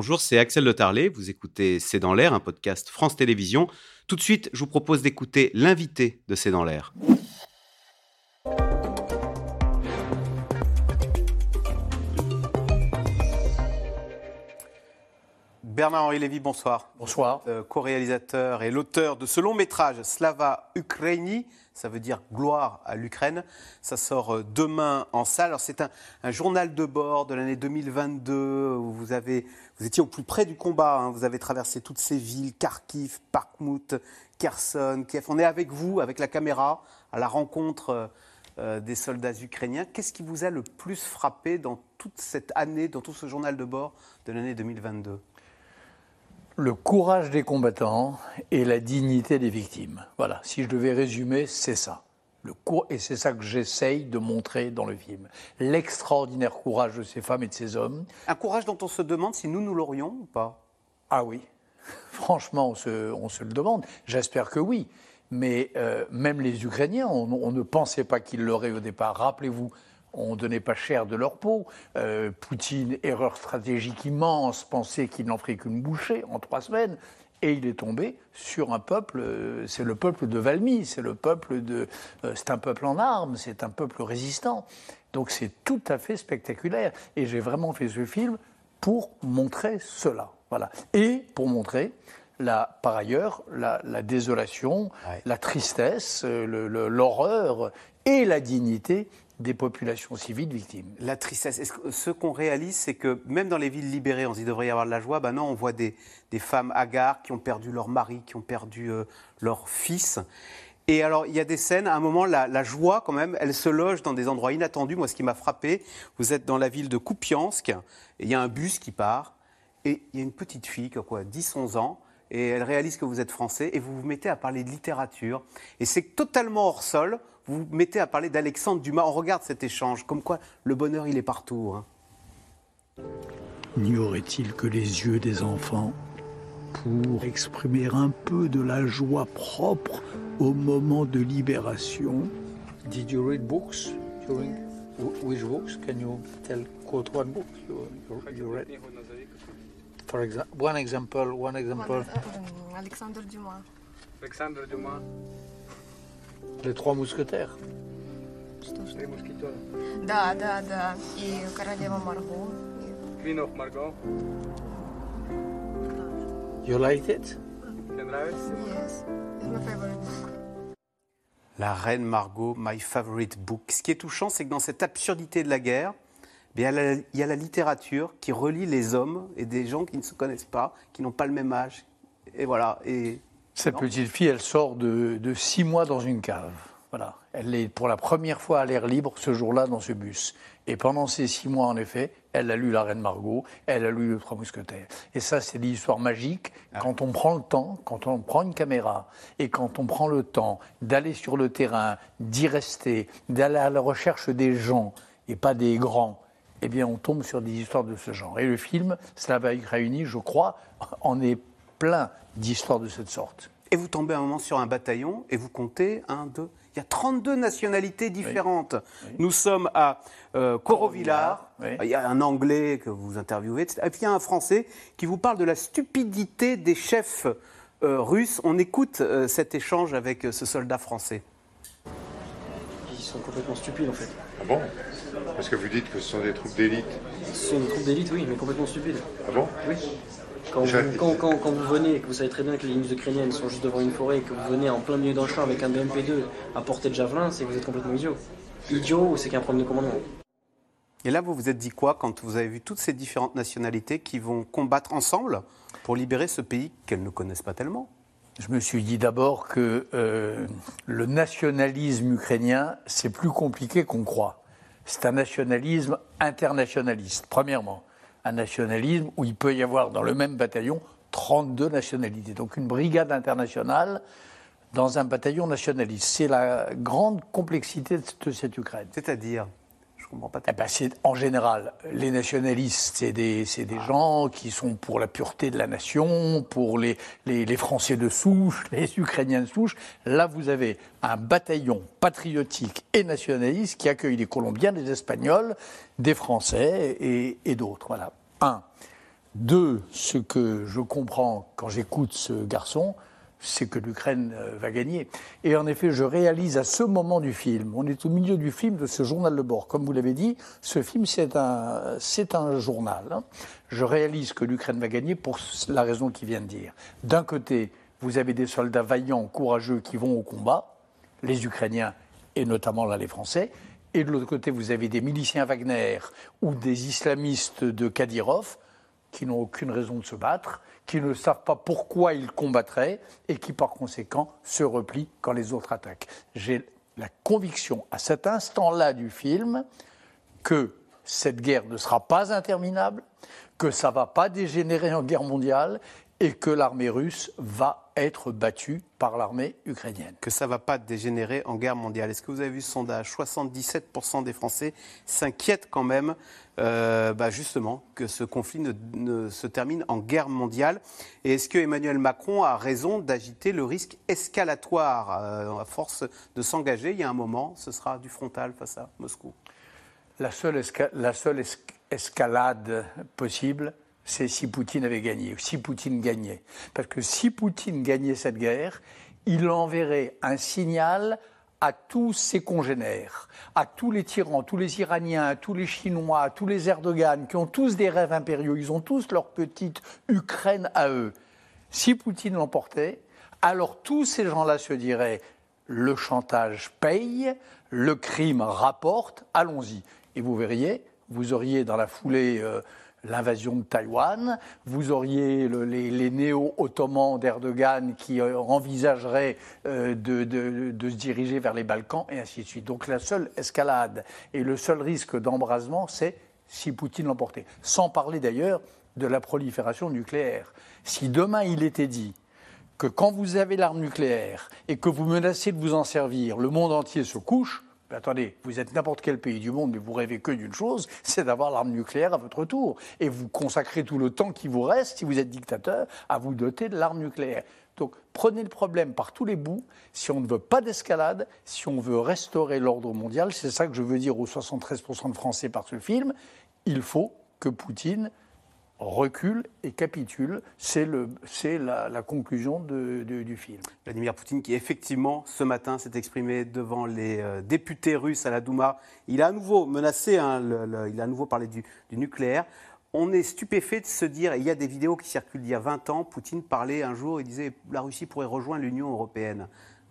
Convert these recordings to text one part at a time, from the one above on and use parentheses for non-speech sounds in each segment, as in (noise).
bonjour, c'est Axel Le Tarlet. Vous écoutez C'est dans l'air, un podcast France Télévisions. Tout de suite, je vous propose d'écouter l'invité de C'est dans l'air. Bernard-Henri Lévy, bonsoir. Bonsoir. Euh, co-réalisateur et l'auteur de ce long métrage Slava Ukraini, ça veut dire gloire à l'Ukraine. Ça sort euh, demain en salle. Alors c'est un, journal de bord de l'année 2022 où vous, avez, vous étiez au plus près du combat. Hein. Vous avez traversé toutes ces villes, Kharkiv, Bakhmut, Kherson, Kiev. On est avec vous, avec la caméra, à la rencontre euh, des soldats ukrainiens. Qu'est-ce qui vous a le plus frappé dans toute cette année, dans tout ce journal de bord de l'année 2022 le courage des combattants et la dignité des victimes. Voilà, si je devais résumer, c'est ça. Le et c'est ça que j'essaye de montrer dans le film. L'extraordinaire courage de ces femmes et de ces hommes. Un courage dont on se demande si nous, nous l'aurions ou pas Ah oui, (laughs) franchement, on se, le demande. J'espère que oui. Mais euh, même les Ukrainiens, on ne pensait pas qu'ils l'auraient au départ. Rappelez-vous, on donnait pas cher de leur peau. Euh, Poutine, erreur stratégique immense, pensait qu'il n'en ferait qu'une bouchée en trois semaines. Et il est tombé sur un peuple, euh, c'est le peuple de Valmy, c'est le peuple de, euh, c'est un peuple en armes, c'est un peuple résistant. Donc c'est tout à fait spectaculaire. Et j'ai vraiment fait ce film pour montrer cela, voilà. Et pour montrer la, par ailleurs la, désolation, la tristesse, l'horreur et la dignité des populations civiles victimes. La tristesse. ce qu'on réalise, c'est que même dans les villes libérées, on se dit devrait y avoir de la joie. Ben non, on voit des, femmes hagards qui ont perdu leur mari, qui ont perdu euh, leur fils. Et alors, il y a des scènes, à un moment, la, joie, quand même, elle se loge dans des endroits inattendus. Moi, ce qui m'a frappé, vous êtes dans la ville de Kupiansk, et il y a un bus qui part, et il y a une petite fille, quoi, 10-11 ans, et elle réalise que vous êtes français, et vous vous mettez à parler de littérature. Et c'est totalement hors sol vous mettez à parler d'Alexandre Dumas. On regarde cet échange, comme quoi le bonheur, il est partout. Hein. N'y aurait-il que les yeux des enfants pour exprimer un peu de la joie propre au moment de libération? Did you read books during which books? Can you tell quote one book you, you, read? For example, one example, one example. Alexandre Dumas. Alexandre Dumas. Les trois mousquetaires. Les mousquetaires. Да, да, да. И королева Марго. Queen of Margot. You liked it? Yes. It's my favorite book. La reine Margot, my favorite book. Ce qui est touchant, c'est que dans cette absurdité de la guerre, il y a la littérature qui relie les hommes et des gens qui ne se connaissent pas, qui n'ont pas le même âge. Et voilà. Et cette petite fille, elle sort de, six mois dans une cave. Voilà. Elle est pour la première fois à l'air libre ce jour-là dans ce bus. Et pendant ces six mois, en effet, elle a lu La Reine Margot, elle a lu Les Trois Mousquetaires. Et ça, c'est l'histoire magique ah. quand on prend le temps, quand on prend une caméra et quand on prend le temps d'aller sur le terrain, d'y rester, d'aller à la recherche des gens et pas des grands. Eh bien, on tombe sur des histoires de ce genre. Et le film, Slava Ukraini, je crois, en est plein d'histoires de cette sorte. Et vous tombez un moment sur un bataillon et vous comptez un, deux. Il y a 32 nationalités différentes. Nous sommes à euh, Il y a un Anglais que vous interviewez, etc. Et puis il y a un Français qui vous parle de la stupidité des chefs euh, russes. On écoute euh, cet échange avec euh, ce soldat français. Ils sont complètement stupides en fait. Ah bon? Parce que vous dites que ce sont des troupes d'élite. Ce sont des troupes d'élite, oui, mais complètement stupides. Ah bon? Oui. Quand vous, quand, vous, venez et que vous savez très bien que les lignes ukrainiennes sont juste devant une forêt et que vous venez en plein milieu d'un champ avec un BMP2 à portée de javelin, c'est que vous êtes complètement idiot. Idiot ou c'est qu'un problème de commandement. Et là, vous vous êtes dit quoi quand vous avez vu toutes ces différentes nationalités qui vont combattre ensemble pour libérer ce pays qu'elles ne connaissent pas tellement? Je me suis dit d'abord que euh, le nationalisme ukrainien, c'est plus compliqué qu'on croit. C'est un nationalisme internationaliste, premièrement un nationalisme où il peut y avoir dans le même bataillon 32 nationalités. Donc une brigade internationale dans un bataillon nationaliste. C'est la grande complexité de cette Ukraine. C'est-à-dire? Eh ben, en général, les nationalistes, c'est des, des ah. gens qui sont pour la pureté de la nation, pour les, les, les, Français de souche, (laughs) les Ukrainiens de souche. Là, vous avez un bataillon patriotique et nationaliste qui accueille les Colombiens, les Espagnols, des Français et, et d'autres. Voilà. Un. Deux, ce que je comprends quand j'écoute ce garçon, c'est que l'Ukraine euh, va gagner. Et en effet, je réalise à ce moment du film, on est au milieu du film de ce journal de bord. Comme vous l'avez dit, ce film, c'est un, un journal. Hein. Je réalise que l'Ukraine va gagner pour la raison qu'il vient de dire. D'un côté, vous avez des soldats vaillants, courageux qui vont au combat, les Ukrainiens et notamment là les Français. Et de l'autre côté, vous avez des miliciens Wagner ou des islamistes de Kadyrov qui n'ont aucune raison de se battre qui ne savent pas pourquoi ils combattraient et qui par conséquent se replient quand les autres attaquent. J'ai la conviction à cet instant-là du film que cette guerre ne sera pas interminable, que ça ne va pas dégénérer en guerre mondiale et que l'armée russe va être battue par l'armée ukrainienne. Que ça ne va pas dégénérer en guerre mondiale. Est-ce que vous avez vu ce sondage? 77% des Français s'inquiètent quand même, euh, bah, justement, que ce conflit ne, se termine en guerre mondiale. Et est-ce que Emmanuel Macron a raison d'agiter le risque escalatoire? Euh, À force de s'engager, il y a un moment, ce sera du frontal face à Moscou. La seule, la seule escalade possible, c'est si Poutine avait gagné, si Poutine gagnait. Parce que si Poutine gagnait cette guerre, il enverrait un signal à tous ses congénères, à tous les tyrans, tous les Iraniens, tous les Chinois, tous les Erdogan, qui ont tous des rêves impériaux, ils ont tous leur petite Ukraine à eux. Si Poutine l'emportait, alors tous ces gens-là se diraient le chantage paye, le crime rapporte, allons-y. Et vous verriez, vous auriez dans la foulée euh, l'invasion de Taïwan, vous auriez les, néo-ottomans d'Erdogan qui euh, envisageraient euh, de, se diriger vers les Balkans, et ainsi de suite. Donc la seule escalade et le seul risque d'embrasement, c'est si Poutine l'emportait. Sans parler d'ailleurs de la prolifération nucléaire. Si demain il était dit que quand vous avez l'arme nucléaire et que vous menacez de vous en servir, le monde entier se couche, attendez, vous êtes n'importe quel pays du monde, mais vous rêvez que d'une chose, c'est d'avoir l'arme nucléaire à votre tour. Et vous consacrez tout le temps qui vous reste, si vous êtes dictateur, à vous doter de l'arme nucléaire. Donc prenez le problème par tous les bouts. Si on ne veut pas d'escalade, si on veut restaurer l'ordre mondial, c'est ça que je veux dire aux 73% de Français par ce film, il faut que Poutine recule et capitule. C'est la, conclusion du film. Vladimir Poutine, qui effectivement ce matin s'est exprimé devant les euh, députés russes à la Douma, il a à nouveau menacé, hein, il a à nouveau parlé du, nucléaire. On est stupéfait de se dire, il y a des vidéos qui circulent d'il y a 20 ans, Poutine parlait un jour, il disait la Russie pourrait rejoindre l'Union européenne.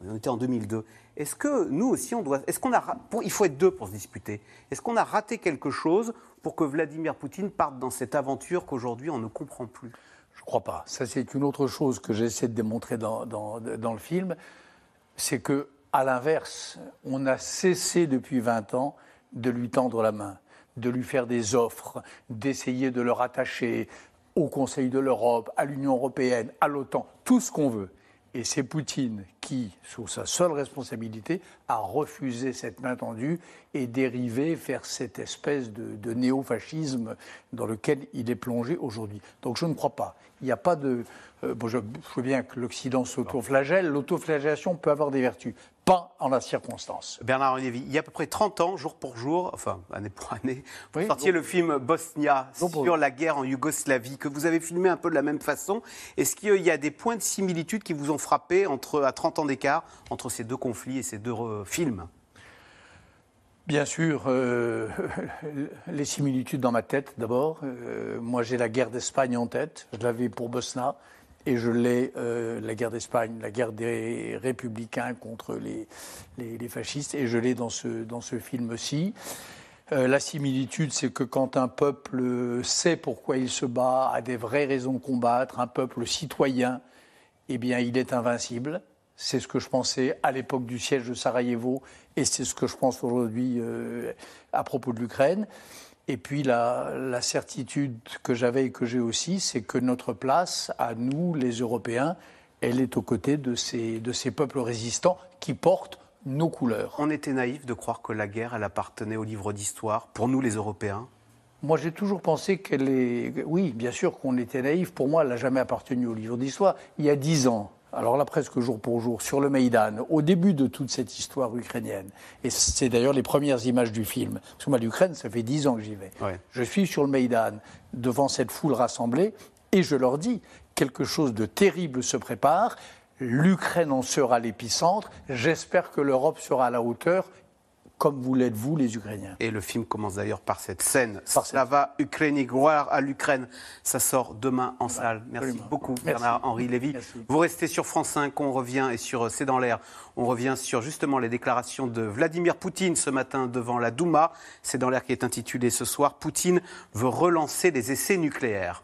On était en 2002. Est-ce que nous aussi, on doit. Est-ce qu'on a. il faut être deux pour se disputer. Est-ce qu'on a raté quelque chose pour que Vladimir Poutine parte dans cette aventure qu'aujourd'hui on ne comprend plus? Je ne crois pas. Ça, c'est une autre chose que j'essaie de démontrer dans, dans, dans le film. C'est que, à l'inverse, on a cessé depuis 20 ans de lui tendre la main, de lui faire des offres, d'essayer de le rattacher au Conseil de l'Europe, à l'Union européenne, à l'OTAN, tout ce qu'on veut. Et c'est Poutine qui, sous sa seule responsabilité, a refusé cette main tendue et dérivé vers cette espèce de, néofascisme dans lequel il est plongé aujourd'hui. Donc je ne crois pas. Il n'y a pas de. Euh, bon, je, je veux bien que l'Occident s'autoflagelle. L'autoflagellation peut avoir des vertus pas en la circonstance. Bernard Lévy, il y a à peu près 30 ans, jour pour jour, enfin année pour année, vous sortiez le film Bosnia sur la guerre en Yougoslavie, que vous avez filmé un peu de la même façon. Est-ce qu'il y a des points de similitude qui vous ont frappé entre, à 30 ans d'écart entre ces deux conflits et ces deux euh, films Bien sûr, euh, (laughs) les similitudes dans ma tête d'abord. Euh, moi j'ai la guerre d'Espagne en tête, je l'avais pour Bosna et je l'ai, la guerre d'Espagne, la guerre des républicains contre les, fascistes, et je l'ai dans ce, dans ce film aussi. La similitude, c'est que quand un peuple sait pourquoi il se bat, a des vraies raisons de combattre, un peuple citoyen, eh bien, il est invincible. C'est ce que je pensais à l'époque du siège de Sarajevo, et c'est ce que je pense aujourd'hui euh, à propos de l'Ukraine. Et puis la, certitude que j'avais et que j'ai aussi, c'est que notre place, à nous, les Européens, elle est aux côtés de ces, de ces peuples résistants qui portent nos couleurs. On était naïf de croire que la guerre, elle appartenait au livre d'histoire, pour nous les Européens? Moi, j'ai toujours pensé qu'elle est. Oui, bien sûr qu'on était naïf. Pour moi, elle n'a jamais appartenu au livre d'histoire. Il y a dix ans, alors là presque jour pour jour, sur le Maïdan, au début de toute cette histoire ukrainienne. Et c'est d'ailleurs les premières images du film. Parce que moi, l'Ukraine, ça fait dix ans que j'y vais. Je suis sur le Maïdan, devant cette foule rassemblée, et je leur dis, quelque chose de terrible se prépare. L'Ukraine en sera l'épicentre. J'espère que l'Europe sera à la hauteur comme vous l'êtes vous, les Ukrainiens. Et le film commence d'ailleurs par cette scène. Par Slava Ukraini, gloire à l'Ukraine. Ça sort demain en salle. Merci beaucoup, Bernard-Henri Lévy. Vous restez sur France 5, on revient, et sur euh, C'est dans l'air, on revient sur justement les déclarations de Vladimir Poutine ce matin devant la Douma. C'est dans l'air qui est intitulé ce soir Poutine veut relancer des essais nucléaires.